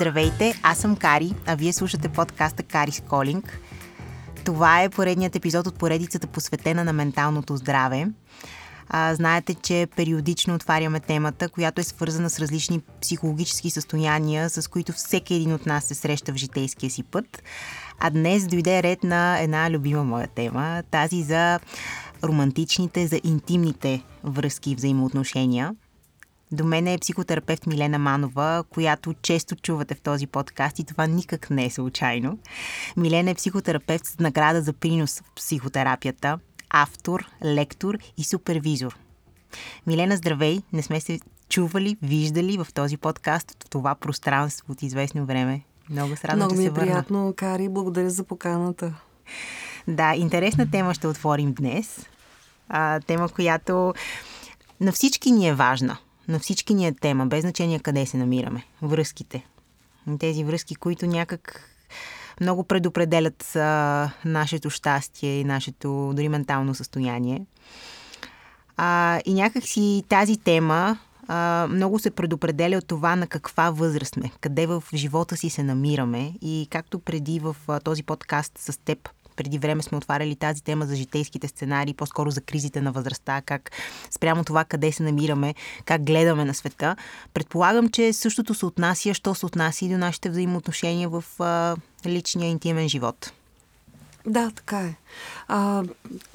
Здравейте, аз съм Кари, а вие слушате подкаста Кари Колинг. Това е поредният епизод от поредицата посветена на менталното здраве. А, знаете, че периодично отваряме темата, която е свързана с различни психологически състояния, с които всеки един от нас се среща в житейския си път. А днес дойде ред на една любима моя тема, тази за романтичните, за интимните връзки и взаимоотношения. До мен е психотерапевт Милена Манова, която често чувате в този подкаст и това никак не е случайно. Милена е психотерапевт с награда за принос в психотерапията, автор, лектор и супервизор. Милена, здравей! Не сме се чували, виждали в този подкаст, в това пространство от известно време. Много се радвам, Много ми е приятно, Кари. Благодаря за поканата. Да, интересна тема ще отворим днес. А, тема, която на всички ни е важна. На всички ни е тема, без значение къде се намираме. Връзките. Тези връзки, които някак много предопределят а, нашето щастие и нашето дори ментално състояние. А, и някак си тази тема а, много се предопределя от това на каква възраст сме, къде в живота си се намираме и както преди в а, този подкаст с теб преди време сме отваряли тази тема за житейските сценарии, по-скоро за кризите на възрастта, как спрямо това къде се намираме, как гледаме на света. Предполагам, че същото се отнася, що се отнася и до нашите взаимоотношения в а, личния интимен живот. Да, така е. А,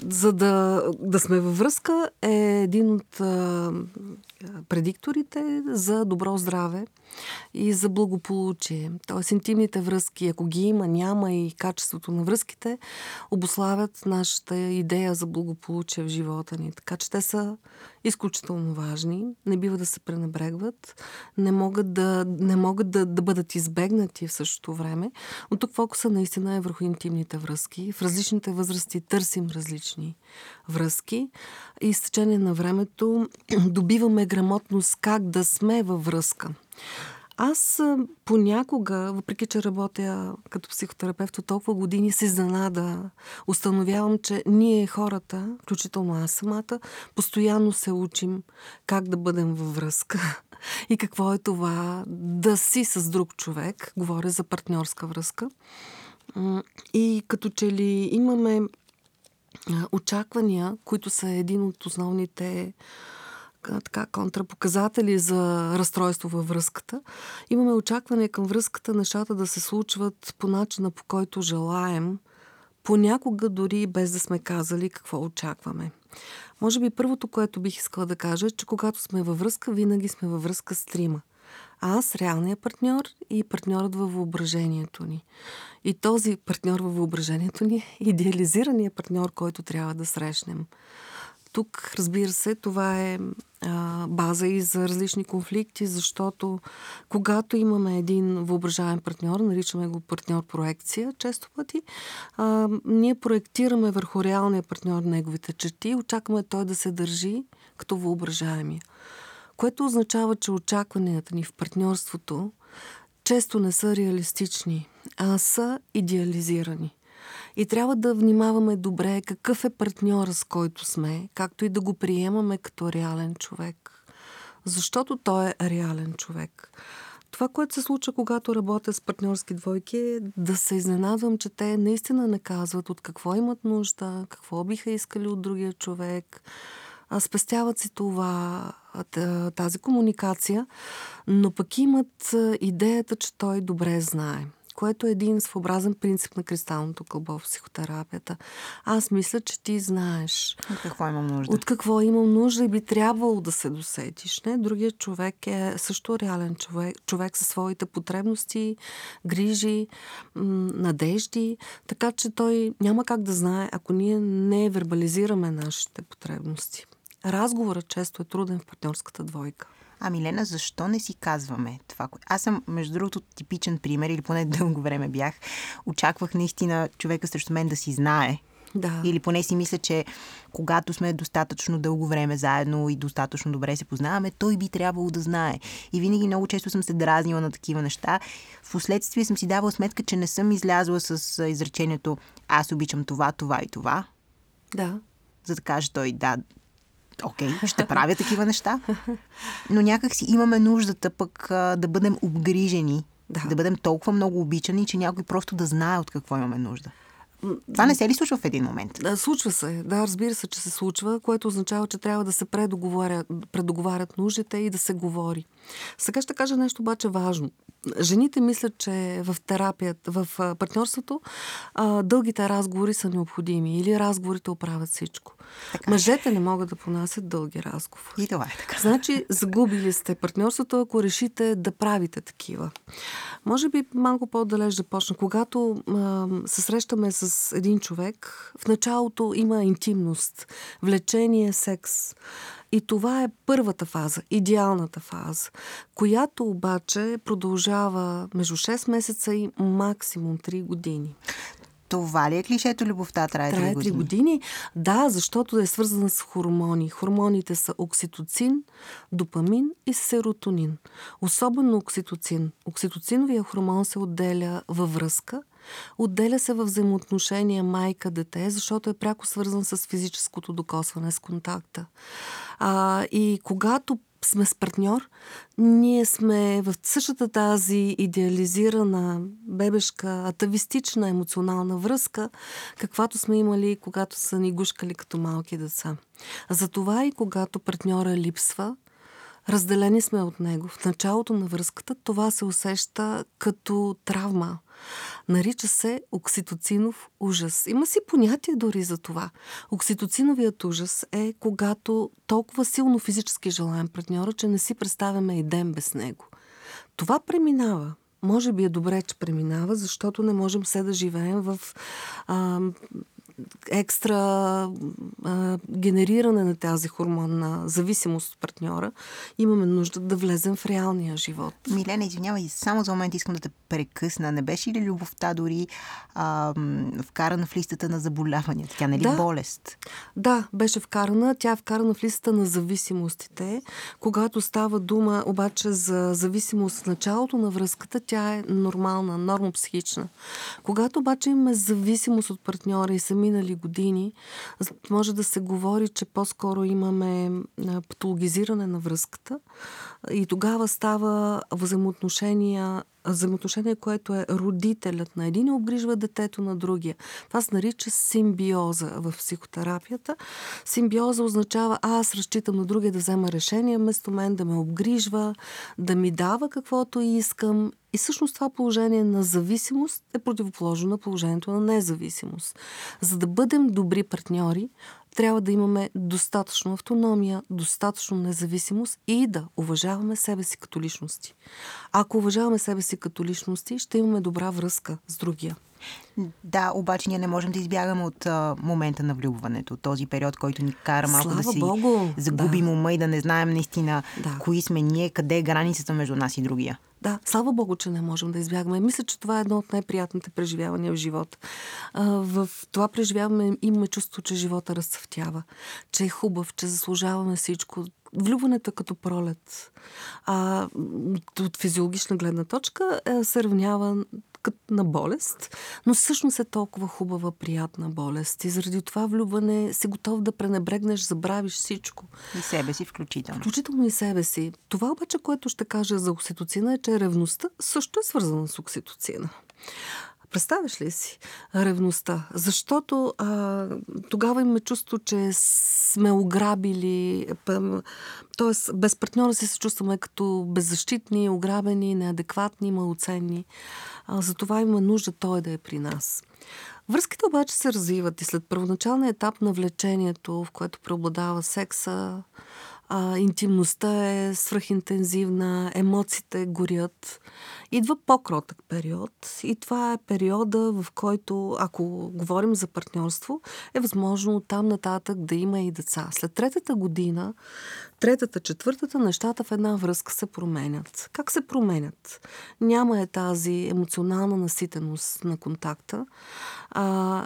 за да, да сме във връзка е един от а, предикторите за добро здраве и за благополучие. Тоест интимните връзки, ако ги има, няма и качеството на връзките, обославят нашата идея за благополучие в живота ни. Така че те са изключително важни, не бива да се пренебрегват, не могат да, не могат да, да бъдат избегнати в същото време. От тук фокуса наистина е върху интимните връзки. В различните възрасти търсим различни връзки и с течение на времето добиваме грамотност как да сме във връзка. Аз понякога, въпреки че работя като психотерапевт от толкова години, се изненада. Установявам, че ние хората, включително аз самата, постоянно се учим как да бъдем във връзка и какво е това да си с друг човек. Говоря за партньорска връзка. И като че ли имаме очаквания, които са един от основните така, контрапоказатели за разстройство във връзката. Имаме очакване към връзката нещата да се случват по начина по който желаем, понякога дори без да сме казали какво очакваме. Може би първото, което бих искала да кажа, е, че когато сме във връзка, винаги сме във връзка с трима. Аз, реалният партньор и партньорът във въображението ни. И този партньор във въображението ни е идеализираният партньор, който трябва да срещнем. Тук, разбира се, това е а, база и за различни конфликти, защото когато имаме един въображаем партньор, наричаме го партньор проекция, често пъти, а, ние проектираме върху реалния партньор неговите черти и очакваме той да се държи като въображаемия. Което означава, че очакванията ни в партньорството често не са реалистични, а са идеализирани. И трябва да внимаваме добре какъв е партньора, с който сме, както и да го приемаме като реален човек. Защото той е реален човек. Това, което се случва, когато работя с партньорски двойки, е да се изненадвам, че те наистина не казват от какво имат нужда, какво биха искали от другия човек. Спестяват си това, тази комуникация, но пък имат идеята, че той добре знае което е един своеобразен принцип на кристалното кълбо в психотерапията. Аз мисля, че ти знаеш. От какво имам нужда? От какво имам нужда и би трябвало да се досетиш. Не? Другият човек е също реален човек, човек със своите потребности, грижи, надежди, така че той няма как да знае, ако ние не вербализираме нашите потребности. Разговорът често е труден в партньорската двойка. Ами, Лена, защо не си казваме това? Аз съм, между другото, типичен пример, или поне дълго време бях. Очаквах наистина човека срещу мен да си знае. Да. Или поне си мисля, че когато сме достатъчно дълго време заедно и достатъчно добре се познаваме, той би трябвало да знае. И винаги много често съм се дразнила на такива неща. Впоследствие съм си давала сметка, че не съм излязла с изречението аз обичам това, това и това. Да. За да каже той да, окей, okay, ще правя такива неща. Но някак си имаме нуждата пък а, да бъдем обгрижени Да. Да бъдем толкова много обичани, че някой просто да знае от какво имаме нужда. Това не се ли случва в един момент? Да, случва се. Да, разбира се, че се случва, което означава, че трябва да се предоговарят, предоговарят нуждите и да се говори. Сега ще кажа нещо обаче важно. Жените мислят, че в терапията, в партньорството, дългите разговори са необходими или разговорите оправят всичко. Така. Мъжете не могат да понасят дълги разговори. И това е така. Значи, загубили сте партньорството, ако решите да правите такива. Може би малко по-далеч да почна. Когато а, се срещаме с един човек, в началото има интимност, влечение, секс. И това е първата фаза, идеалната фаза, която обаче продължава между 6 месеца и максимум 3 години. Това ли е клишето любовта трае 3 години? 3 години. Да, защото е свързана с хормони. Хормоните са окситоцин, допамин и серотонин. Особено окситоцин. Окситоциновия хормон се отделя във връзка – Отделя се в взаимоотношения майка-дете, защото е пряко свързан с физическото докосване, с контакта. А, и когато сме с партньор, ние сме в същата тази идеализирана бебешка, атавистична емоционална връзка, каквато сме имали, когато са ни гушкали като малки деца. Затова и когато партньора липсва, разделени сме от него. В началото на връзката това се усеща като травма. Нарича се окситоцинов ужас. Има си понятие дори за това. Окситоциновият ужас е когато толкова силно физически желаем партньора, че не си представяме и ден без него. Това преминава. Може би е добре, че преминава, защото не можем все да живеем в а, екстра а, генериране на тази хормонна зависимост от партньора, имаме нужда да влезем в реалния живот. Милена, извинявай, само за момент искам да те прекъсна. Не беше ли любовта дори а, вкарана в листата на заболяванията? Тя не ли да. болест? Да, беше вкарана. Тя е вкарана в листата на зависимостите. Когато става дума обаче за зависимост в началото на връзката, тя е нормална, нормопсихична. Когато обаче имаме зависимост от партньора и сами минали години, може да се говори, че по-скоро имаме патологизиране на връзката и тогава става взаимоотношения взаимоотношение, което е родителят на един обгрижва детето на другия. Това се нарича симбиоза в психотерапията. Симбиоза означава аз разчитам на другия да взема решение, вместо мен да ме обгрижва, да ми дава каквото искам и всъщност това положение на зависимост е противоположно на положението на независимост. За да бъдем добри партньори, трябва да имаме достатъчно автономия, достатъчно независимост и да уважаваме себе си като личности. Ако уважаваме себе си като личности, ще имаме добра връзка с другия. Да, обаче ние не можем да избягаме от а, момента на влюбването. Този период, който ни кара малко Слава да си Богу. загубим да. ума и да не знаем наистина да. кои сме ние, къде е границата между нас и другия. Да, слава Богу, че не можем да избягаме. Мисля, че това е едно от най-приятните преживявания в живота. В това преживяване имаме чувство, че живота разцъфтява, че е хубав, че заслужаваме всичко. Влюбването е като пролет. А, от физиологична гледна точка е, се равнява на болест, но всъщност е толкова хубава, приятна болест. И заради това влюбване си готов да пренебрегнеш, забравиш всичко. И себе си включително. Включително и себе си. Това обаче, което ще кажа за окситоцина е, че ревността също е свързана с окситоцина. Представяш ли си ревността? Защото а, тогава имаме чувство, че сме ограбили, т.е. без партньора си се чувстваме като беззащитни, ограбени, неадекватни, малоценни. А, затова има нужда той да е при нас. Връзките обаче се развиват и след първоначалния етап на влечението, в което преобладава секса, а, интимността е свръхинтензивна, емоциите горят. Идва по-кротък период и това е периода, в който, ако говорим за партньорство, е възможно там нататък да има и деца. След третата година, третата, четвъртата, нещата в една връзка се променят. Как се променят? Няма е тази емоционална наситеност на контакта. А,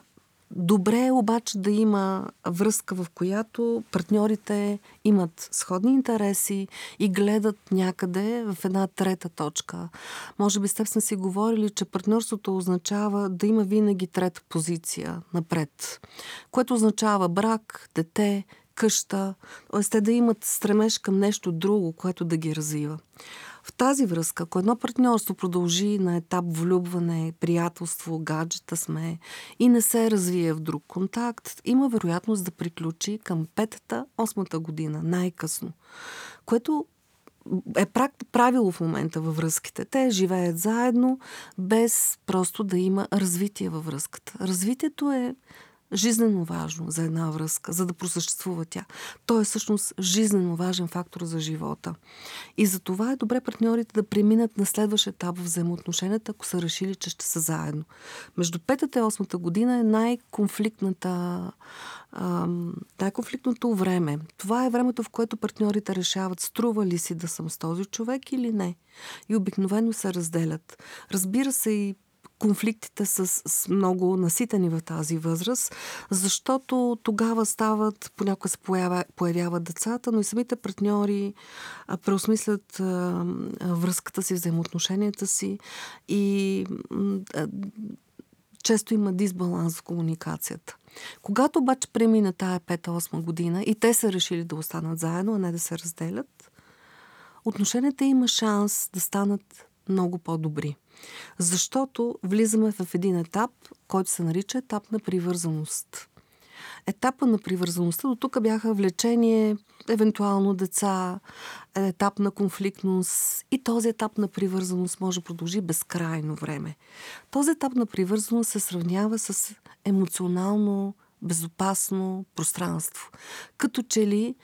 Добре е обаче да има връзка, в която партньорите имат сходни интереси и гледат някъде в една трета точка. Може би сте сме си говорили, че партньорството означава да има винаги трета позиция напред, което означава брак, дете, къща, т.е. те да имат стремеж към нещо друго, което да ги развива. В тази връзка, ако едно партньорство продължи на етап влюбване, приятелство, гаджета сме и не се развие в друг контакт, има вероятност да приключи към петата, осмата година, най-късно. Което е правило в момента във връзките. Те живеят заедно, без просто да има развитие във връзката. Развитието е жизненно важно за една връзка, за да просъществува тя. То е всъщност жизненно важен фактор за живота. И за това е добре партньорите да преминат на следващ етап в взаимоотношенията, ако са решили, че ще са заедно. Между петата и осмата година е най-конфликтната най-конфликтното време. Това е времето, в което партньорите решават струва ли си да съм с този човек или не. И обикновено се разделят. Разбира се и конфликтите с, с много наситени в тази възраст, защото тогава стават, понякога се появя, появяват децата, но и самите партньори преосмислят връзката си, взаимоотношенията си и често има дисбаланс в комуникацията. Когато обаче премина тая 5-8 година и те са решили да останат заедно, а не да се разделят, отношенията има шанс да станат много по-добри. Защото влизаме в един етап, който се нарича етап на привързаност. Етапа на привързаността до тук бяха влечение, евентуално деца, етап на конфликтност и този етап на привързаност може да продължи безкрайно време. Този етап на привързаност се сравнява с емоционално безопасно пространство. Като че ли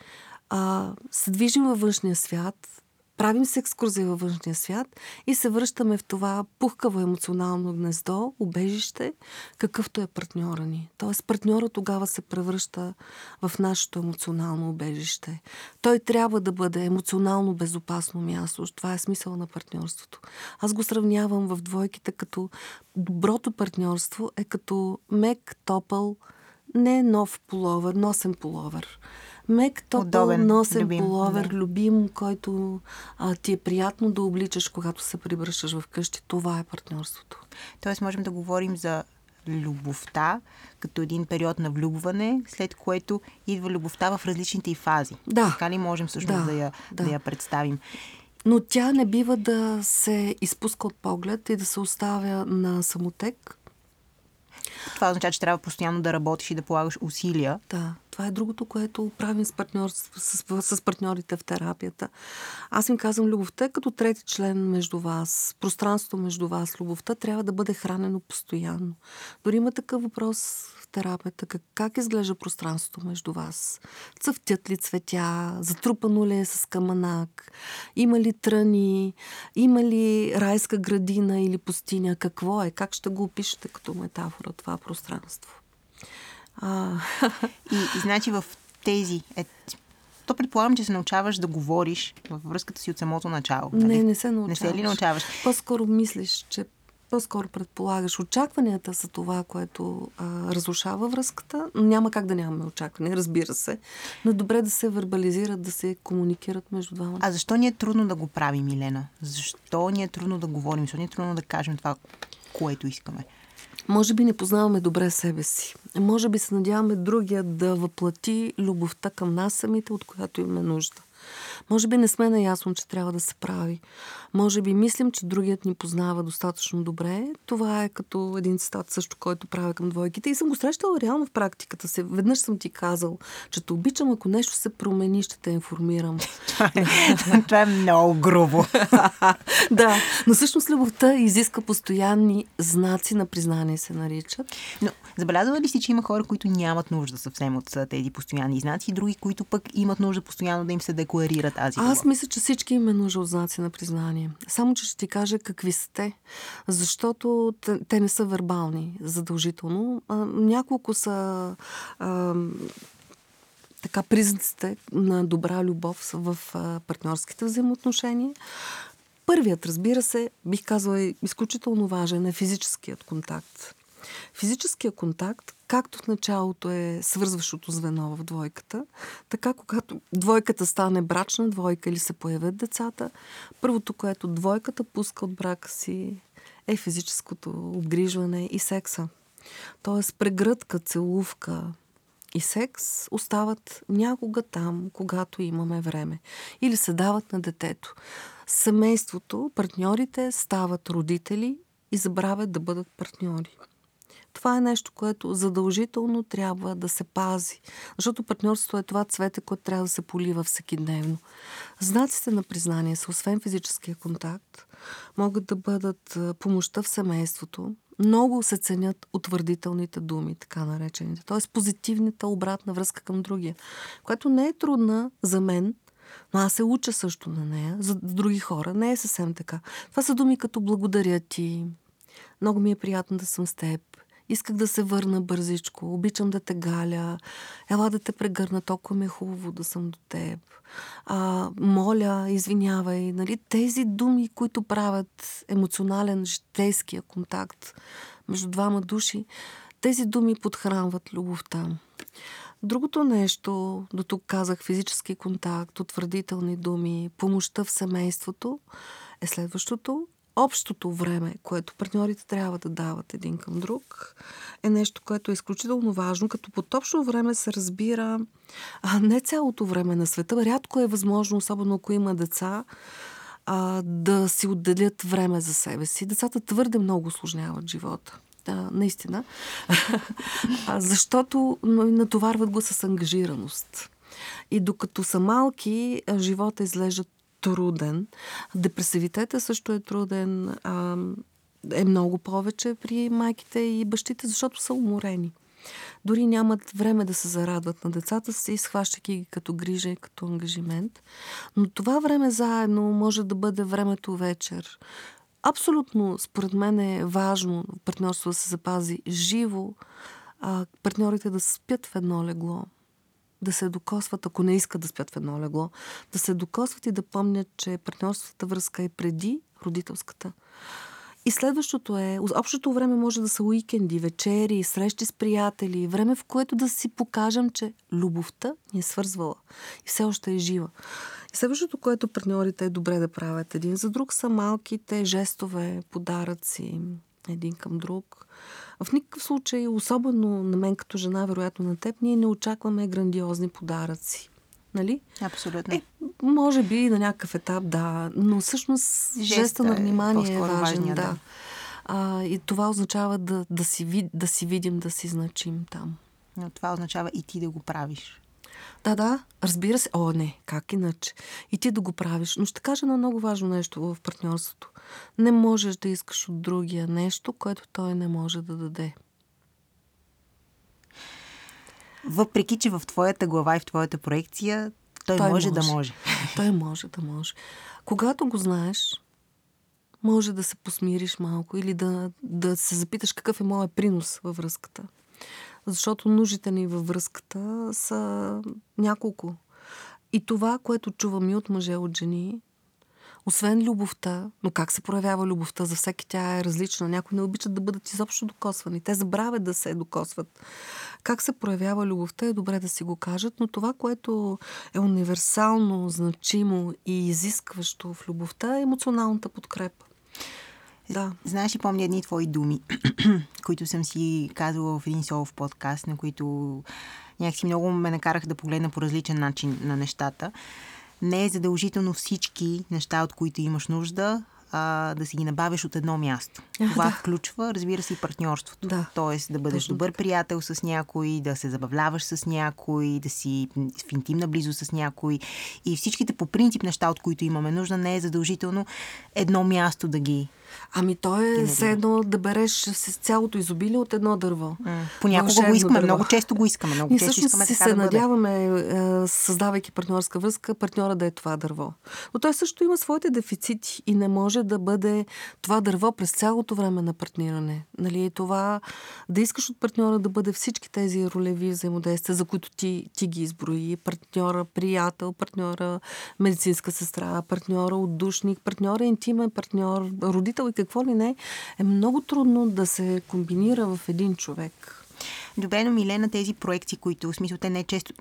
а, се движим във външния свят, правим се екскурзия във външния свят и се връщаме в това пухкаво емоционално гнездо, убежище, какъвто е партньора ни. Тоест партньора тогава се превръща в нашето емоционално убежище. Той трябва да бъде емоционално безопасно място. Това е смисъл на партньорството. Аз го сравнявам в двойките като доброто партньорство е като мек, топъл, не нов половер, носен половер мек, топъл, носен любим, половер, да. любим, който а, ти е приятно да обличаш, когато се прибръщаш в къщи. Това е партньорството. Тоест можем да говорим за любовта като един период на влюбване, след което идва любовта в различните и фази. Да. Така ли можем всъщност да, да, я, да. да я представим? Но тя не бива да се изпуска от поглед и да се оставя на самотек. Това означава, че трябва постоянно да работиш и да полагаш усилия. Да. Това е другото, което правим с, партньор, с, с, партньорите в терапията. Аз им казвам, любовта е като трети член между вас. Пространството между вас, любовта трябва да бъде хранено постоянно. Дори има такъв въпрос в терапията. Как, как изглежда пространството между вас? Цъфтят ли цветя? Затрупано ли е с каманак? Има ли тръни? Има ли райска градина или пустиня? Какво е? Как ще го опишете като метафора това пространство? А... И, и значи в тези... Е, то предполагам, че се научаваш да говориш във връзката си от самото начало. Не, нали? не се научаваш. Не се ли научаваш? По-скоро мислиш, че по-скоро предполагаш. Очакванията са това, което а, разрушава връзката. Няма как да нямаме очаквания, разбира се. Но добре да се вербализират, да се комуникират между двамата. А защо ни е трудно да го правим, Милена? Защо ни е трудно да говорим? Защо ни е трудно да кажем това, което искаме? Може би не познаваме добре себе си. Може би се надяваме другия да въплати любовта към нас самите, от която имаме нужда. Може би не сме наясно, че трябва да се прави. Може би мислим, че другият ни познава достатъчно добре. Това е като един цитат също, който правя към двойките. И съм го срещала реално в практиката си. Веднъж съм ти казал, че те обичам, ако нещо се промени, ще те информирам. Това е, това е много грубо. да, но всъщност любовта изиска постоянни знаци на признание, се наричат. Но забелязва ли си, че има хора, които нямат нужда съвсем от тези постоянни знаци и други, които пък имат нужда постоянно да им се декларира тази Аз мисля, че всички имаме нужда от знаци на признание. Само, че ще ти кажа какви са те. Защото те не са вербални задължително. Няколко са а, така признаците на добра любов в партньорските взаимоотношения. Първият, разбира се, бих казала е изключително важен е физическият контакт. Физическия контакт, както в началото е свързващото звено в двойката, така когато двойката стане брачна двойка или се появят децата, първото, което двойката пуска от брака си е физическото обгрижване и секса. Тоест прегръдка, целувка, и секс остават някога там, когато имаме време. Или се дават на детето. Семейството, партньорите стават родители и забравят да бъдат партньори. Това е нещо, което задължително трябва да се пази. Защото партньорството е това цвете, което трябва да се полива всеки дневно. Знаците на признание са, освен физическия контакт, могат да бъдат помощта в семейството. Много се ценят утвърдителните думи, така наречените. Т.е. позитивната обратна връзка към другия, която не е трудна за мен, но аз се уча също на нея. За други хора не е съвсем така. Това са думи като благодаря ти, много ми е приятно да съм с теб, исках да се върна бързичко, обичам да те галя, ела да те прегърна, толкова ми е хубаво да съм до теб. А, моля, извинявай, нали, тези думи, които правят емоционален, житейския контакт между двама души, тези думи подхранват любовта. Другото нещо, до тук казах физически контакт, утвърдителни думи, помощта в семейството, е следващото общото време, което партньорите трябва да дават един към друг, е нещо, което е изключително важно, като под общо време се разбира а, не цялото време на света. Рядко е възможно, особено ако има деца, а, да си отделят време за себе си. Децата твърде много осложняват живота. Да, наистина. а, защото натоварват го с ангажираност. И докато са малки, живота изглежда труден. Депресивитета също е труден. А, е много повече при майките и бащите, защото са уморени. Дори нямат време да се зарадват на децата си, изхващайки ги като грижа и като ангажимент. Но това време заедно може да бъде времето вечер. Абсолютно, според мен е важно партньорство да се запази живо, а партньорите да спят в едно легло, да се докосват, ако не искат да спят в едно легло, да се докосват и да помнят, че партньорствата връзка е преди родителската. И следващото е, общото време може да са уикенди, вечери, срещи с приятели, време в което да си покажем, че любовта ни е свързвала и все още е жива. И следващото, което партньорите е добре да правят един за друг, са малките жестове, подаръци, един към друг. В никакъв случай, особено на мен като жена, вероятно на теб, ние не очакваме грандиозни подаръци. Нали? Абсолютно. Е, може би на някакъв етап, да, но всъщност жеста, жеста на е внимание е, е важен. Важния, да. да. А, и това означава да, да, си, да си видим, да си значим там. Но това означава и ти да го правиш. Да, да, разбира се. О, не, как иначе? И ти да го правиш. Но ще кажа едно много важно нещо в партньорството. Не можеш да искаш от другия нещо, което той не може да даде. Въпреки, че в твоята глава и в твоята проекция той, той може, може да може. Той може да може. Когато го знаеш, може да се посмириш малко или да, да се запиташ какъв е моят принос във връзката защото нуждите ни във връзката са няколко. И това, което чувам и от мъже, от жени, освен любовта, но как се проявява любовта, за всеки тя е различна. Някои не обичат да бъдат изобщо докосвани. Те забравят да се докосват. Как се проявява любовта е добре да си го кажат, но това, което е универсално, значимо и изискващо в любовта е емоционалната подкрепа. Да. Знаеш ли, помня едни твои думи, които съм си казала в един солов подкаст, на които някакси много ме накарах да погледна по различен начин на нещата. Не е задължително всички неща, от които имаш нужда, а, да си ги набавиш от едно място. Това да. включва, разбира се, и партньорството. Да. Тоест да бъдеш Точно. добър приятел с някой, да се забавляваш с някой, да си в интимна близо с някой. И всичките по принцип неща, от които имаме нужда, не е задължително едно място да ги Ами то е все едно да береш с цялото изобилие от едно дърво. Понякога го искаме, дърво. много често го искаме. Много Ние често искаме си се да надяваме, е, създавайки партньорска връзка, партньора да е това дърво. Но той също има своите дефицити и не може да бъде това дърво през цялото време на партниране. Нали, това да искаш от партньора да бъде всички тези ролеви взаимодействия, за които ти, ти ги изброи. Партньора, приятел, партньора, медицинска сестра, партньора, отдушник, партньора, интимен партньор, родител и какво ли не, е много трудно да се комбинира в един човек. Добре, но Милена, тези проекти, които, в смисъл, те не често,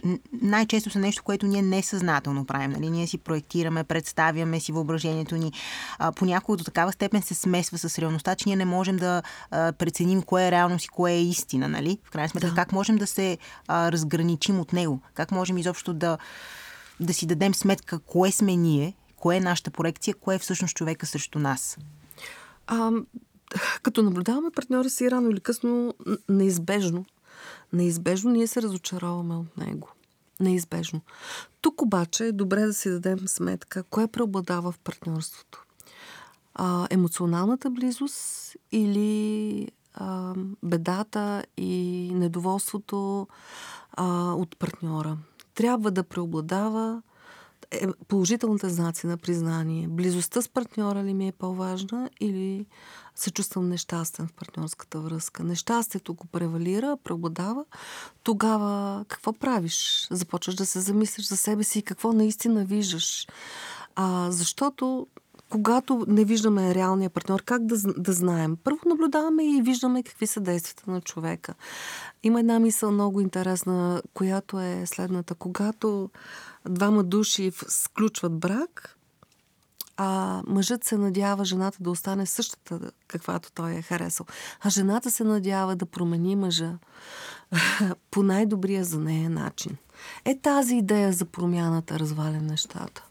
най-често са нещо, което ние несъзнателно правим. Нали? Ние си проектираме, представяме си въображението ни. А, понякога до такава степен се смесва с реалността, че ние не можем да а, преценим кое е реалност и кое е истина. Нали? В крайна сметка, да. как можем да се а, разграничим от него? Как можем изобщо да, да си дадем сметка кое сме ние кое е нашата проекция, кое е всъщност човека срещу нас? А, като наблюдаваме партньора си рано или късно, неизбежно, неизбежно ние се разочароваме от него. Неизбежно. Тук обаче е добре да си дадем сметка, кое преобладава в партньорството. А, емоционалната близост или а, бедата и недоволството а, от партньора. Трябва да преобладава е, положителните знаци на признание. Близостта с партньора ли ми е по-важна или се чувствам нещастен в партньорската връзка. Нещастието го превалира, преобладава. Тогава какво правиш? Започваш да се замислиш за себе си и какво наистина виждаш. А, защото когато не виждаме реалния партньор, как да, да знаем? Първо наблюдаваме и виждаме какви са действията на човека. Има една мисъл много интересна, която е следната. Когато двама души сключват брак, а мъжът се надява жената да остане същата, каквато той е харесал. А жената се надява да промени мъжа по най-добрия за нея начин. Е тази идея за промяната разваля нещата.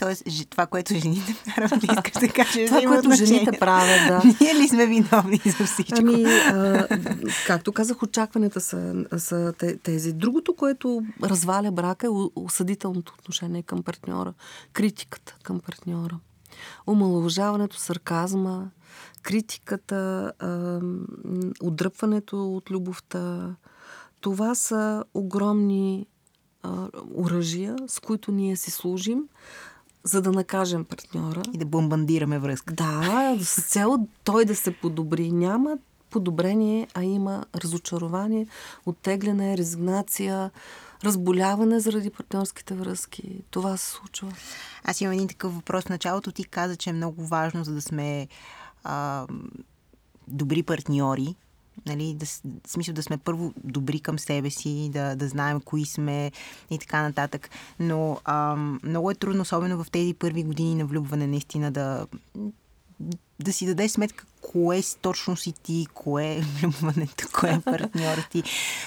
Тоест, това, което жените правят, искаш да кажеш. това, което жените правят, да. Ние ли сме виновни за всичко? Ами, а, както казах, очакванията са, са тези. Другото, което разваля брака е осъдителното отношение към партньора. Критиката към партньора. Омалуважаването, сарказма, критиката, а, отдръпването от любовта. Това са огромни оръжия, с които ние си служим, за да накажем партньора. И да бомбандираме връзка. Да, с цел той да се подобри. Няма подобрение, а има разочарование, оттегляне, резигнация, разболяване заради партньорските връзки. Това се случва. Аз имам един такъв въпрос. В началото ти каза, че е много важно, за да сме а, добри партньори, Нали, да, в смисъл да сме първо добри към себе си, да, да знаем кои сме и така нататък. Но ам, много е трудно, особено в тези първи години на влюбване, наистина да, да си дадеш сметка кое точно си ти, кое е кое е партньор ти.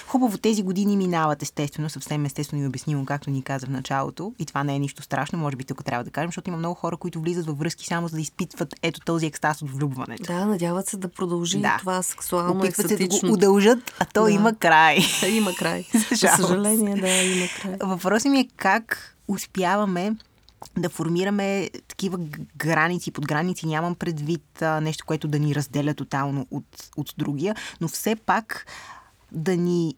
Хубаво, тези години минават естествено, съвсем естествено и обяснимо, както ни каза в началото. И това не е нищо страшно, може би тук трябва да кажем, защото има много хора, които влизат във връзки само за да изпитват ето този екстаз от влюбването. Да, надяват се да продължи да. това сексуално Опитват се да го удължат, а то да. има край. има край. За съжаление, да, има край. Въпросът ми е как успяваме да формираме такива граници, под граници нямам предвид а, нещо, което да ни разделя тотално от, от другия, но все пак да ни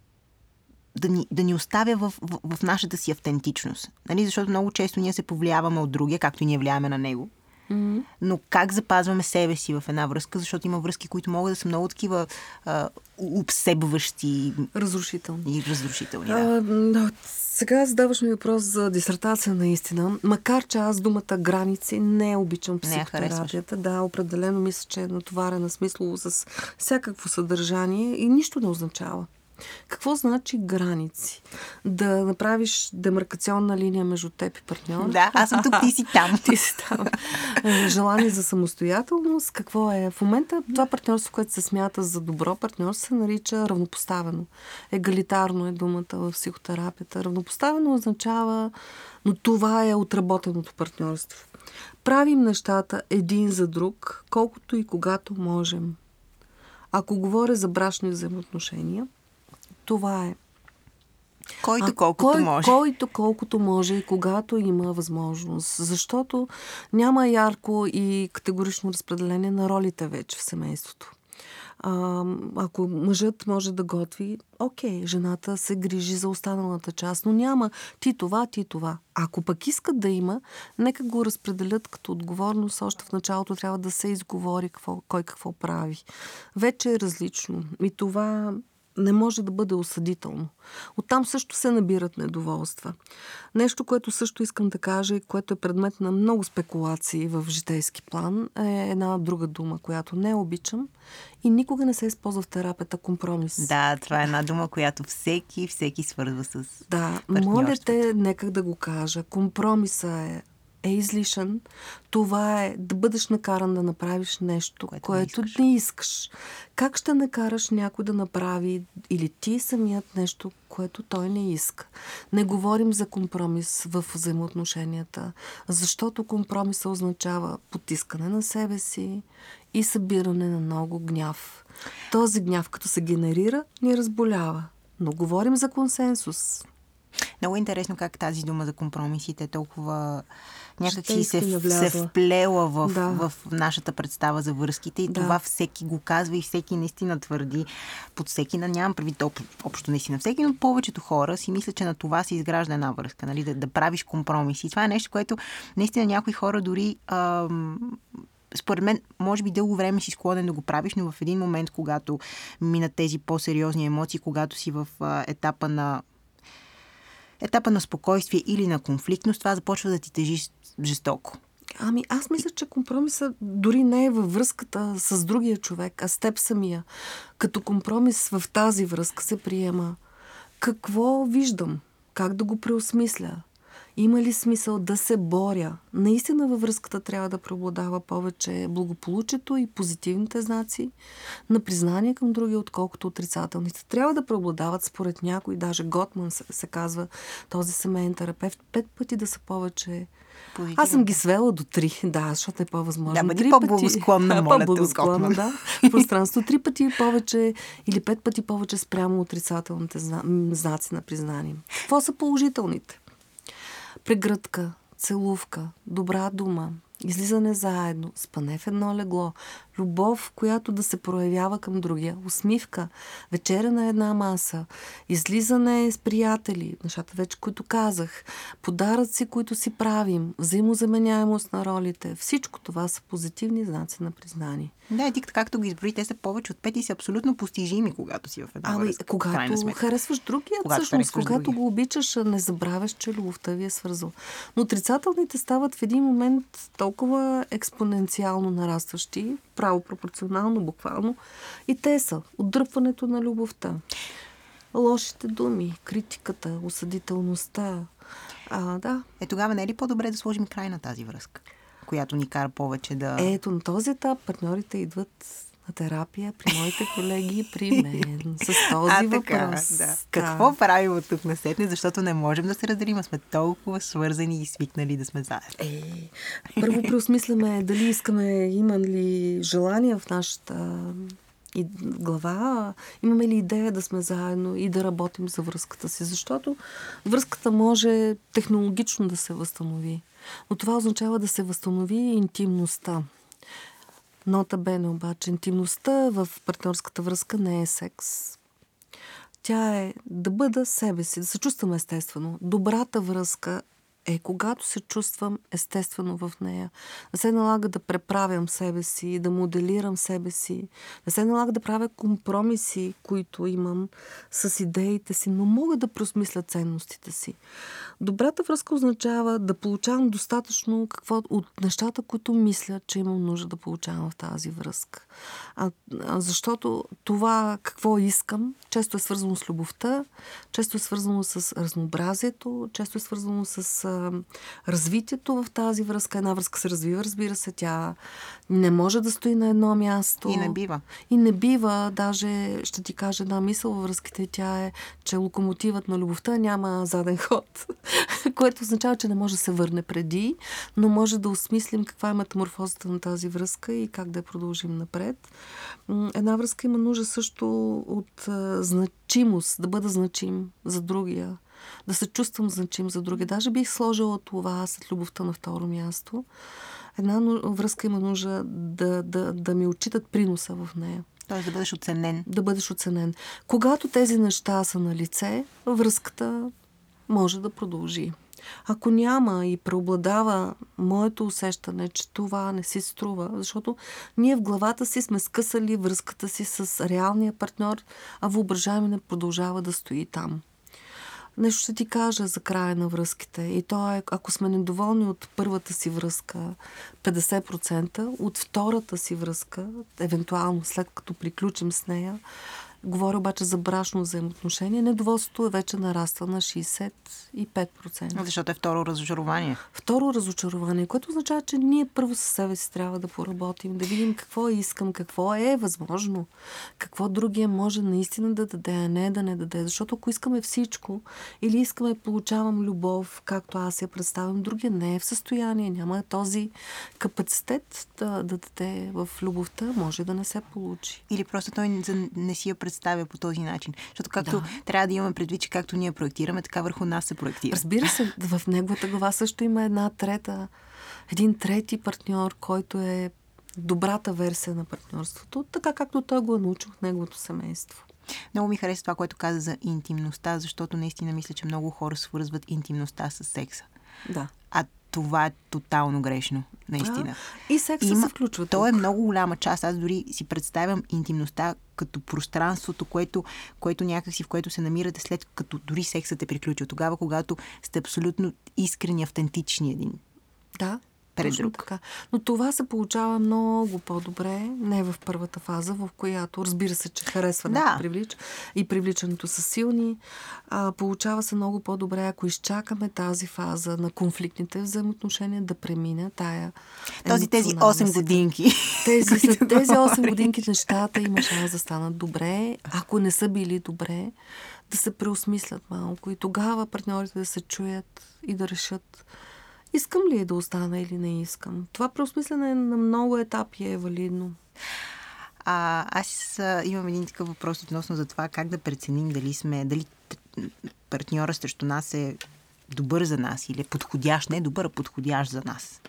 да ни, да ни оставя в, в, в нашата си автентичност. Нали? Защото много често ние се повлияваме от другия, както и ние влияеме на него. Mm-hmm. Но как запазваме себе си в една връзка, защото има връзки, които могат да са много такива а, обсебващи. Разрушителни. И разрушителни, да. А, да. Сега задаваш ми въпрос за дисертация наистина. Макар, че аз думата граници не обичам психотерапията. Да, определено мисля, че е натоварена смислово с всякакво съдържание и нищо не означава. Какво значи граници? Да направиш демаркационна линия между теб и партньор? Да, аз съм тук, ти си там. ти си там. Е, желание за самостоятелност. Какво е? В момента това партньорство, което се смята за добро партньорство, се нарича равнопоставено. Егалитарно е думата в психотерапията. Равнопоставено означава, но това е отработеното партньорство. Правим нещата един за друг, колкото и когато можем. Ако говоря за брачни взаимоотношения, това е. Който колкото кой, може. Който колкото може и когато има възможност. Защото няма ярко и категорично разпределение на ролите вече в семейството. А, ако мъжът може да готви, окей, жената се грижи за останалата част, но няма ти това, ти това. Ако пък искат да има, нека го разпределят като отговорност. Още в началото трябва да се изговори какво, кой какво прави. Вече е различно. И това не може да бъде осъдително. Оттам също се набират недоволства. Нещо, което също искам да кажа и което е предмет на много спекулации в житейски план, е една друга дума, която не обичам и никога не се използва в терапията компромис. Да, това е една дума, която всеки, всеки свързва с Да, моля те, нека да го кажа. Компромиса е е излишен, това е да бъдеш накаран да направиш нещо, което, което не, искаш. не искаш. Как ще накараш някой да направи или ти самият нещо, което той не иска. Не говорим за компромис в взаимоотношенията, защото компромиса означава потискане на себе си и събиране на много гняв. Този гняв, като се генерира, ни разболява. Но говорим за консенсус. Много интересно как тази дума за компромисите е толкова някак си се, се вплела в, да. в нашата представа за връзките и да. това всеки го казва и всеки наистина твърди под всеки, на нямам прави об, общо наистина всеки, но повечето хора си мисля, че на това се изгражда една връзка, нали? да, да правиш компромиси. И това е нещо, което наистина някои хора дори ам, според мен, може би дълго време си склонен да го правиш, но в един момент, когато минат тези по-сериозни емоции, когато си в а, етапа на етапа на спокойствие или на конфликтност, това започва да ти тежи жестоко. Ами аз мисля, че компромиса дори не е във връзката с другия човек, а с теб самия. Като компромис в тази връзка се приема какво виждам, как да го преосмисля, има ли смисъл да се боря? Наистина във връзката трябва да преобладава повече благополучието и позитивните знаци на признание към други, отколкото отрицателните. Трябва да преобладават според някой, даже Готман се, се казва, този семейен терапевт, пет пъти да са повече Позитивно. Аз съм ги свела до три, да, защото е по-възможно. Да, бъди по-благосклонна, моля по-благосклонна, да. Пространство три пъти повече или пет пъти повече спрямо отрицателните знаци на признание. Какво са положителните? Прегръдка, целувка, добра дума, излизане заедно, спане в едно легло, любов, която да се проявява към другия, усмивка, вечеря на една маса, излизане с приятели, нещата вече, които казах, подаръци, които си правим, взаимозаменяемост на ролите, всичко това са позитивни знаци на признание. Да, ти както ги изброи, те са повече от пет и са абсолютно постижими, когато си в една ами, връзка. Когато харесваш другия, когато всъщност, когато другия. го обичаш, не забравяш, че любовта ви е свързала. Но отрицателните стават в един момент толкова експоненциално нарастващи, право пропорционално, буквално. И те са отдръпването на любовта, лошите думи, критиката, осъдителността. А, да. Е, тогава не е ли по-добре да сложим край на тази връзка, която ни кара повече да... Ето, на този етап партньорите идват на терапия при моите колеги, при мен, с този а, въпрос. Да. Да. Какво правим от тук на сетне, защото не можем да се разделим, сме толкова свързани и свикнали да сме заедно. Е, първо преосмисляме дали искаме, има ли желание в нашата и глава, имаме ли идея да сме заедно и да работим за връзката си, защото връзката може технологично да се възстанови. Но това означава да се възстанови интимността. Нота бене обаче, интимността в партньорската връзка не е секс. Тя е да бъда себе си, да се чувствам естествено. Добрата връзка е когато се чувствам естествено в нея. Не се налага да преправям себе си, да моделирам себе си. Не се налага да правя компромиси, които имам с идеите си, но мога да просмисля ценностите си. Добрата връзка означава да получавам достатъчно какво, от нещата, които мисля, че имам нужда да получавам в тази връзка. А, а, защото това какво искам, често е свързано с любовта, често е свързано с разнообразието, често е свързано с а, развитието в тази връзка. Една връзка се развива, разбира се, тя не може да стои на едно място. И не бива. И не бива. Даже ще ти кажа една мисъл във връзките. Тя е, че локомотивът на любовта няма заден ход. което означава, че не може да се върне преди, но може да осмислим каква е метаморфозата на тази връзка и как да я продължим напред. Една връзка има нужда също от значимост, да бъда значим за другия, да се чувствам значим за другия. Даже бих сложила това след любовта на второ място. Една връзка има нужда да, да, да ми отчитат приноса в нея. Тоест да бъдеш оценен. Да бъдеш оценен. Когато тези неща са на лице, връзката може да продължи. Ако няма и преобладава моето усещане, че това не си струва, защото ние в главата си сме скъсали връзката си с реалния партньор, а въображаемо не продължава да стои там. Нещо ще ти кажа за края на връзките. И то е, ако сме недоволни от първата си връзка 50%, от втората си връзка, евентуално след като приключим с нея, говоря обаче за брашно взаимоотношение, недоволството е вече нараства на 65%. Защото е второ разочарование. Второ разочарование, което означава, че ние първо със себе си трябва да поработим, да видим какво искам, какво е възможно, какво другия може наистина да даде, а не да не даде. Защото ако искаме всичко или искаме получавам любов, както аз я представям, другия не е в състояние, няма този капацитет да, да даде в любовта, може да не се получи. Или просто той не, не си я представя по този начин. Защото както да. трябва да имаме предвид, че както ние проектираме, така върху нас се проектира. Разбира се, в неговата глава също има една трета, един трети партньор, който е добрата версия на партньорството, така както той го е научил в неговото семейство. Много ми хареса това, което каза за интимността, защото наистина мисля, че много хора свързват интимността с секса. Да. А това е тотално грешно, наистина. А, и секса Има, се включва. То е много голяма част. Аз дори си представям интимността като пространството, което, което някакси, в което се намирате след като дори сексът е приключил. Тогава, когато сте абсолютно искрени, автентични един. Да, пред Точно друг. Така. Но това се получава много по-добре, не в първата фаза, в която, разбира се, че харесването да. привлича и привличането са силни. А, получава се много по-добре, ако изчакаме тази фаза на конфликтните взаимоотношения да премине тая. Този, тези 8 годинки. Тези, тези 8 годинки нещата има шанс да станат добре. Ако не са били добре, да се преосмислят малко и тогава партньорите да се чуят и да решат искам ли да остана или не искам. Това преосмислене на много етапи е валидно. А, аз имам един такъв въпрос относно за това как да преценим дали сме, дали партньора срещу нас е добър за нас или е подходящ, не е добър, а подходящ за нас.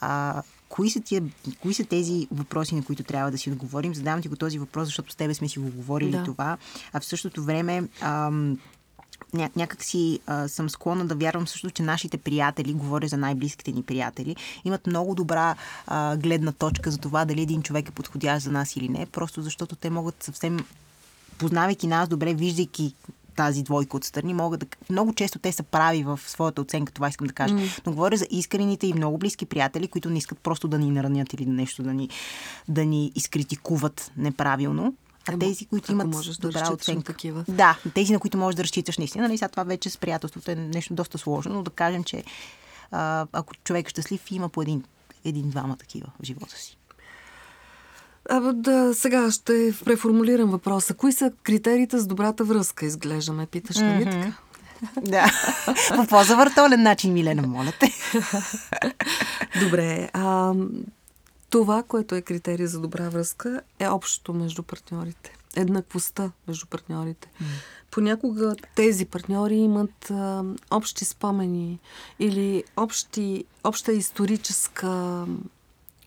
А, кои, са тия, кои са тези въпроси, на които трябва да си отговорим? Задавам ти го този въпрос, защото с тебе сме си го говорили да. това. А в същото време ам, ня- някак си а, съм склонна да вярвам също, че нашите приятели, говоря за най-близките ни приятели, имат много добра а, гледна точка за това дали един човек е подходящ за нас или не, просто защото те могат съвсем, познавайки нас добре, виждайки тази двойка отстрани, могат да... Много често те са прави в своята оценка, това искам да кажа. Mm. Но говоря за искрените и много близки приятели, които не искат просто да ни наранят или нещо да ни, да ни изкритикуват неправилно. А тези, които имат можеш да добра оценка. Такива. Да, тези, на които можеш да разчиташ наистина. Нали, сега това вече с приятелството е нещо доста сложно, но да кажем, че а, ако човек е щастлив, има по един, един-двама такива в живота си. А, да, сега ще преформулирам въпроса. Кои са критериите с добрата връзка, изглеждаме, питаш, нали mm-hmm. така? Да. По по-завъртолен начин, Милена, моля те. Добре. А, това, което е критерия за добра връзка, е общото между партньорите. Еднаквостта между партньорите. Mm. Понякога тези партньори имат а, общи спомени или общи, обща историческа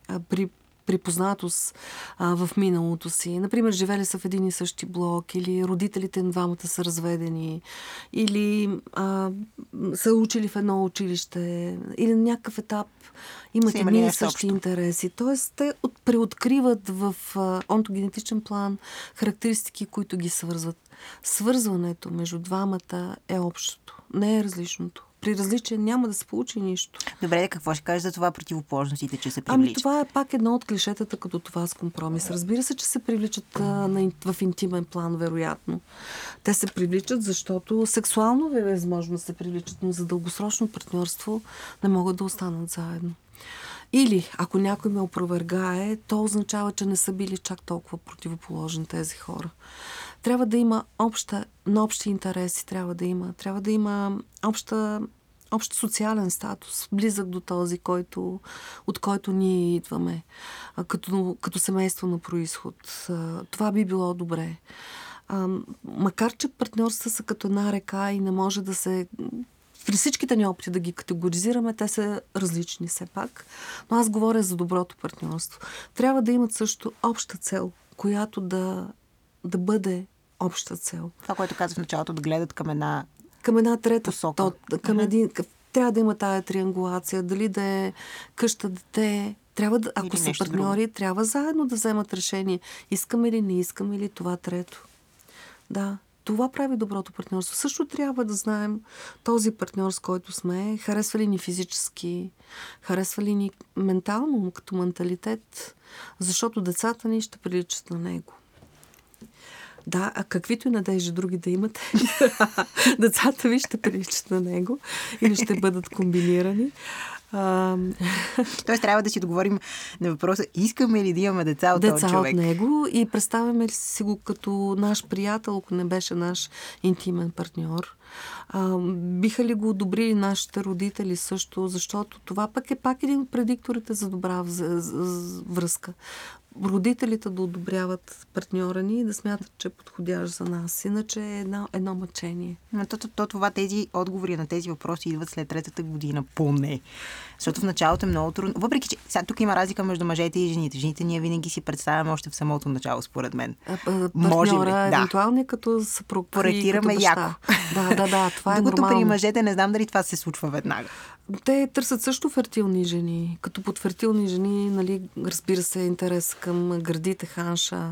а, при, припознатост а, в миналото си. Например, живели са в един и същи блок, или родителите на двамата са разведени, или а, са учили в едно училище, или на някакъв етап имат едни и същи интереси. Тоест, те от, преоткриват в а, онтогенетичен план характеристики, които ги свързват. Свързването между двамата е общото, не е различното при различие няма да се получи нищо. Добре, какво ще кажеш за това противоположностите, че се привличат? Ами това е пак едно от клишетата като това с компромис. Разбира се, че се привличат а, на, в интимен план, вероятно. Те се привличат, защото сексуално е възможно да се привличат, но за дългосрочно партньорство не могат да останат заедно. Или, ако някой ме опровергае, то означава, че не са били чак толкова противоположни тези хора. Трябва да има обща, на общи интереси, трябва да има. Трябва да има обща, общ социален статус, близък до този, който, от който ние идваме, като, като семейство на происход. Това би било добре. Макар, че партньорства са като една река и не може да се при всичките ни опити да ги категоризираме, те са различни все пак. Но аз говоря за доброто партньорство. Трябва да имат също обща цел, която да, да бъде обща цел. Това, което казах в началото, да гледат към една към една трета посока. То, към един, трябва да има тая триангулация, дали да е къща, дете. Трябва да, ако са партньори, друго. трябва заедно да вземат решение. Искам или не искам или това трето. Да. Това прави доброто партньорство. Също трябва да знаем този партньор, с който сме, харесва ли ни физически, харесва ли ни ментално, като менталитет, защото децата ни ще приличат на него. Да, а каквито и надежди други да имате, децата ви ще приличат на него или ще бъдат комбинирани. А... Тоест трябва да си договорим на въпроса, искаме ли да имаме деца от деца този човек? от него и представяме ли си го като наш приятел, ако не беше наш интимен партньор. А, биха ли го одобрили нашите родители също, защото това пък е пак един от предикторите за добра връзка родителите да одобряват партньора ни и да смятат, че е подходящ за нас. Иначе е едно, едно мъчение. Но то, то, то, това, тези отговори на тези въпроси идват след третата година, поне. Защото в началото е много трудно. Въпреки, че сега тук има разлика между мъжете и жените. Жените ние винаги си представяме още в самото начало, според мен. А, партньора, Може ли? Да. евентуално като съпруг. Проектираме яко. Да, да, да, това е Докато нормално. при мъжете не знам дали това се случва веднага. Те търсят също фертилни жени. Като под фертилни жени, нали, разбира се, интерес към градите ханша,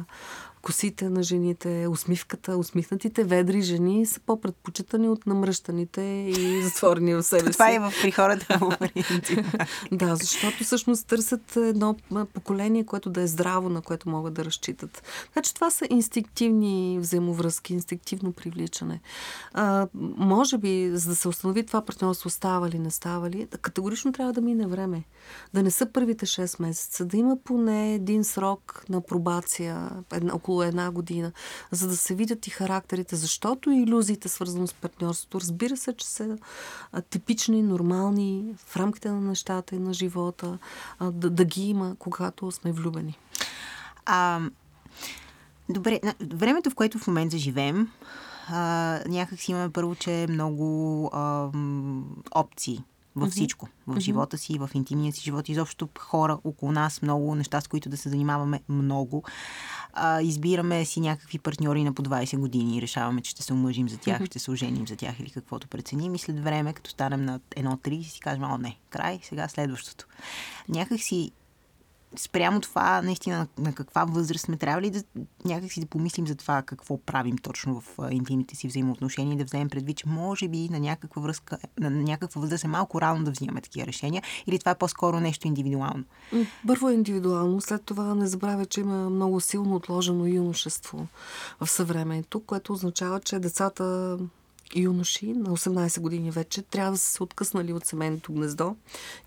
косите на жените, усмивката, усмихнатите ведри жени са по-предпочитани от намръщаните и затворени в себе си. Това е в при хората по Да, защото всъщност търсят едно поколение, което да е здраво, на което могат да разчитат. Значи това са инстинктивни взаимовръзки, инстинктивно привличане. А, може би, за да се установи това партньорство става ли, не става ли, категорично трябва да мине време. Да не са първите 6 месеца, да има поне един срок на пробация, една, около една година, за да се видят и характерите, защото иллюзиите, свързано с партньорството, разбира се, че са типични, нормални в рамките на нещата и на живота, да, да ги има, когато сме влюбени. А, добре, времето, в което в момента живеем, а, някак си имаме първо, че е много а, опции във всичко. В живота си, в интимния си живот. Изобщо хора около нас, много неща, с които да се занимаваме много. А, избираме си някакви партньори на по 20 години и решаваме, че ще се омъжим за тях, ще се оженим за тях или каквото преценим. И след време, като станем на 1-3, си кажем, о не, край, сега следващото. Някак си спрямо това, наистина, на, каква възраст сме трябвали да някакси да помислим за това какво правим точно в интимните си взаимоотношения и да вземем предвид, че може би на някаква връзка, на някаква възраст е малко рано да взимаме такива решения или това е по-скоро нещо индивидуално? Първо е индивидуално, след това не забравя, че има много силно отложено юношество в съвремето, което означава, че децата юноши на 18 години вече трябва да са се откъснали от семейното гнездо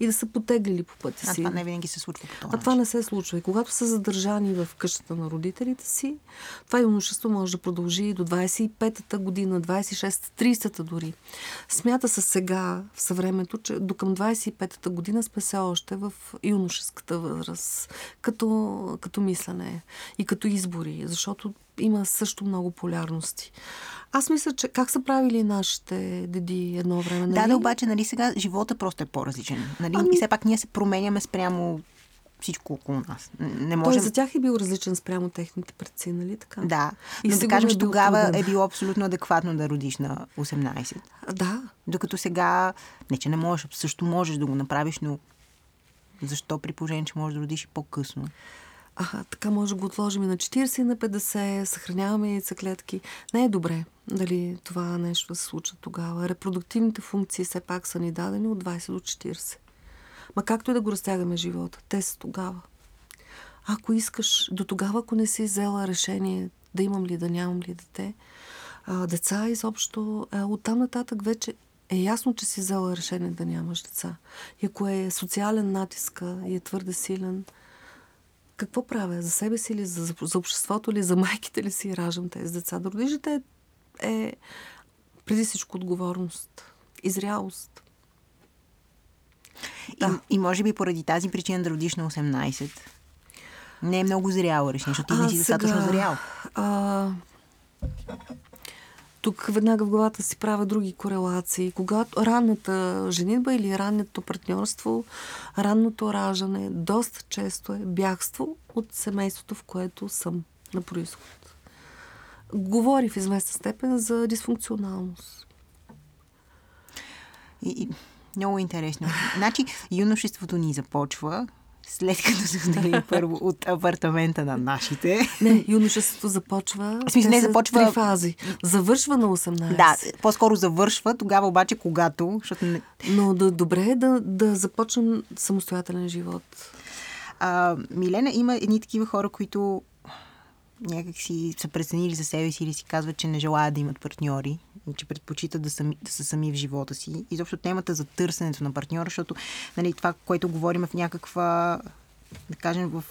и да са потеглили по пътя си. А това не винаги се случва по това. А това не се случва. И когато са задържани в къщата на родителите си, това юношество може да продължи и до 25-та година, 26-та, 30-та дори. Смята се сега в съвремето, че до към 25-та година сме все още в юношеската възраст, като, като мислене и като избори, защото има също много полярности. Аз мисля, че как са правили нашите деди едно време? Нали? Да, да, обаче, нали сега живота просто е по-различен. Нали? Ами... И все пак ние се променяме спрямо всичко около нас. Не можем... Той за тях е бил различен спрямо техните предци, нали така? Да. И Но да кажем, е тогава труден. е било абсолютно адекватно да родиш на 18. Да. Докато сега, не че не можеш, също можеш да го направиш, но защо при положение, че можеш да родиш и по-късно? А, така може да го отложим и на 40 и на 50, съхраняваме яйцеклетки. Не е добре дали това нещо се случва тогава. Репродуктивните функции все пак са ни дадени от 20 до 40. Ма както и да го разтягаме живота, те са тогава. Ако искаш, до тогава, ако не си взела решение да имам ли, да нямам ли дете, а, деца изобщо, а, оттам нататък вече е ясно, че си взела решение да нямаш деца. И ако е социален натиск и е твърде силен, какво правя? За себе си или за, за обществото ли, за майките ли си раждам тези деца? Да родиш дете е преди всичко отговорност и зрялост. Да. И, и може би поради тази причина да родиш на 18 не е много зряло решение, защото ти не си достатъчно зрял. А, тук веднага в главата си правя други корелации. Когато ранната женитба или ранното партньорство, ранното раждане доста често е бягство от семейството, в което съм на происход. Говори в известна степен за дисфункционалност. И, и, много интересно. Значи, юношеството ни започва след като се отделим първо от апартамента на нашите. Не, юношеството започва. В смисъл, не започва. Три фази. Завършва на 18. Да, по-скоро завършва, тогава обаче когато. Защото не... Но да, добре е да, да започнем самостоятелен живот. А, Милена, има едни такива хора, които някак си са преценили за себе си или си казват, че не желаят да имат партньори, че предпочитат да, сами, да са сами в живота си. И заобщо темата за търсенето на партньора, защото нали, това, което говорим в някаква, да кажем, в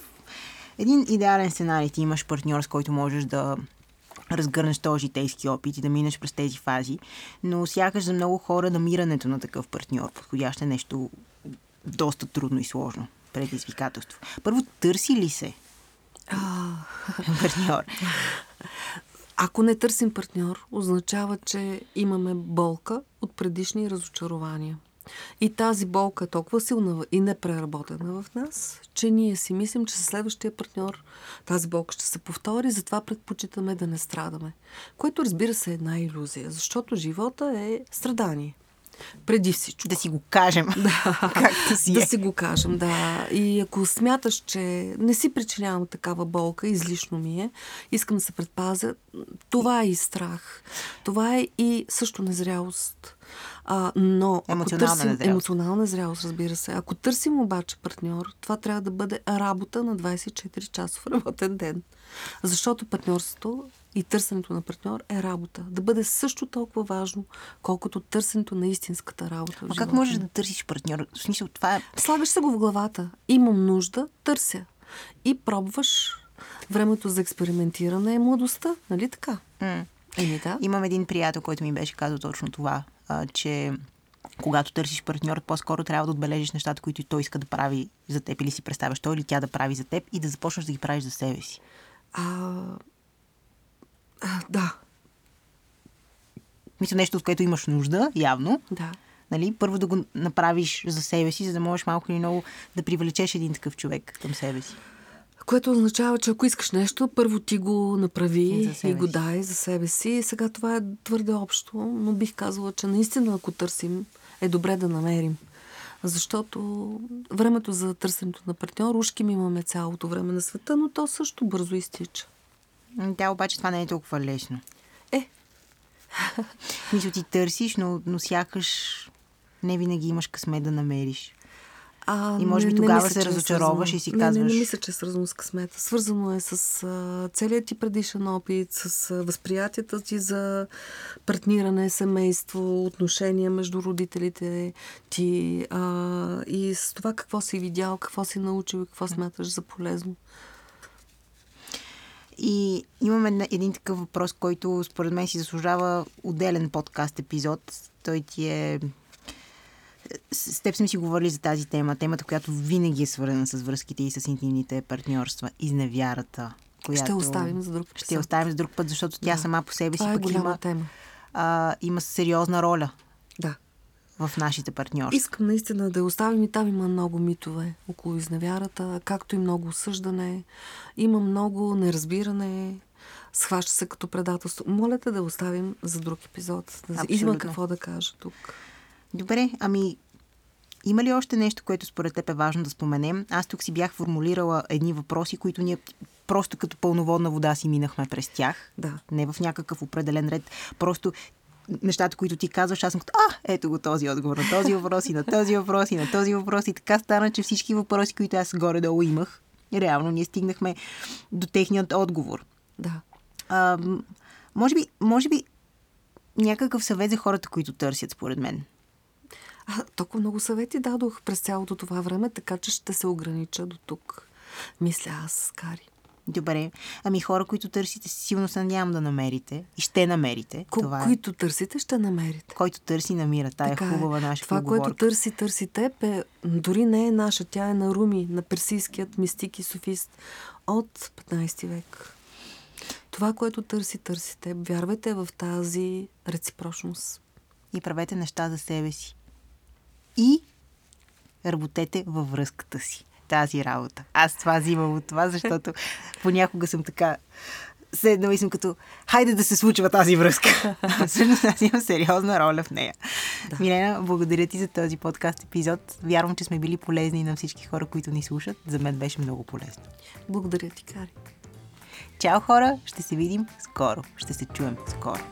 един идеален сценарий ти имаш партньор, с който можеш да разгърнеш този житейски опит и да минеш през тези фази. Но сякаш за много хора намирането на такъв партньор подходящ е нещо доста трудно и сложно предизвикателство. Първо, търси ли се партньор? Ако не търсим партньор, означава, че имаме болка от предишни разочарования. И тази болка е толкова силна и непреработена в нас, че ние си мислим, че със следващия партньор тази болка ще се повтори, затова предпочитаме да не страдаме. Което разбира се е една иллюзия, защото живота е страдание. Преди всичко. Да си го кажем. Да, както си е. Да си го кажем, да. И ако смяташ, че не си причинявам такава болка, излишно ми е, искам да се предпазя, това е и страх. Това е и също незрялост. А, но емоционална ако търсим незрялост. емоционална зрялост, разбира се. Ако търсим обаче партньор, това трябва да бъде работа на 24 часов работен ден. Защото партньорството и търсенето на партньор е работа. Да бъде също толкова важно, колкото търсенето на истинската работа. А как можеш да търсиш партньор? В смисъл, това е... Слагаш се го в главата. Имам нужда, търся. И пробваш. Времето за експериментиране е младостта, нали така? М. Еми да. Имам един приятел, който ми беше казал точно това, а, че когато търсиш партньор, по-скоро трябва да отбележиш нещата, които той иска да прави за теб или си представяш той или тя да прави за теб и да започнеш да ги правиш за себе си. А, а, да, Мисля нещо, от което имаш нужда, явно. да. Нали? Първо да го направиш за себе си, за да можеш малко или много да привлечеш един такъв човек към себе си. Което означава, че ако искаш нещо, първо ти го направи и го дай за себе си. Сега това е твърде общо, но бих казала, че наистина, ако търсим, е добре да намерим. Защото времето за търсенето на партньор, ми имаме цялото време на света, но то също бързо изтича. Тя обаче това не е толкова лесно. Е, Мисля, ти търсиш, но, но сякаш не винаги имаш късмет да намериш. А, И може би тогава мисля, се е разочароваш и си не, Не, казваш- не мисля, че е свързано с късмета. Свързано е с а, целият ти предишен опит, с а, възприятията ти за партниране, семейство, отношения между родителите ти а, и с това какво си видял, какво си научил и какво смяташ за полезно. И имаме един такъв въпрос, който според мен си заслужава отделен подкаст епизод. Той ти е... С теб сме си говорили за тази тема. Темата, която винаги е свързана с връзките и с интимните партньорства. Изневярата. Която... Ще оставим за друг Ще епизод. я оставим за друг път, защото тя Да. сама по себе си Това е пък има, тема. а, има сериозна роля Да. в нашите партньорства. Искам наистина да я оставим и там има много митове около изневярата, както и много осъждане. Има много неразбиране. Схваща се като предателство. Моля те да оставим за друг епизод. Да има Абсолютно. какво да кажа тук. Добре, ами има ли още нещо, което според теб е важно да споменем? Аз тук си бях формулирала едни въпроси, които ние просто като пълноводна вода си минахме през тях. Да. Не в някакъв определен ред. Просто нещата, които ти казваш, аз съм като, а, ето го този отговор на този въпрос и на този въпрос и на този въпрос. И така стана, че всички въпроси, които аз горе-долу имах, реално ние стигнахме до техният отговор. Да. А, може би, може би някакъв съвет за хората, които търсят, според мен. А, толкова много съвети дадох през цялото това време, така че ще се огранича до тук. Мисля аз, Кари. Добре. Ами хора, които търсите, силно се надявам да намерите. И ще намерите. Ко- това е. които търсите, ще намерите. Който търси, намира. Тая Така е хубава наша Това, поговорка. което търси, търси теб, е, дори не е наша. Тя е на Руми, на персийският мистик и софист от 15 век. Това, което търси, търси теб. Вярвайте в тази реципрочност. И правете неща за себе си. И работете във връзката си. Тази работа. Аз това взимам от това, защото понякога съм така седнала и съм като, хайде да се случва тази връзка. Всъщност аз имам сериозна роля в нея. Да. Милена, благодаря ти за този подкаст епизод. Вярвам, че сме били полезни на всички хора, които ни слушат. За мен беше много полезно. Благодаря ти, Кари. Чао хора, ще се видим скоро. Ще се чуем скоро.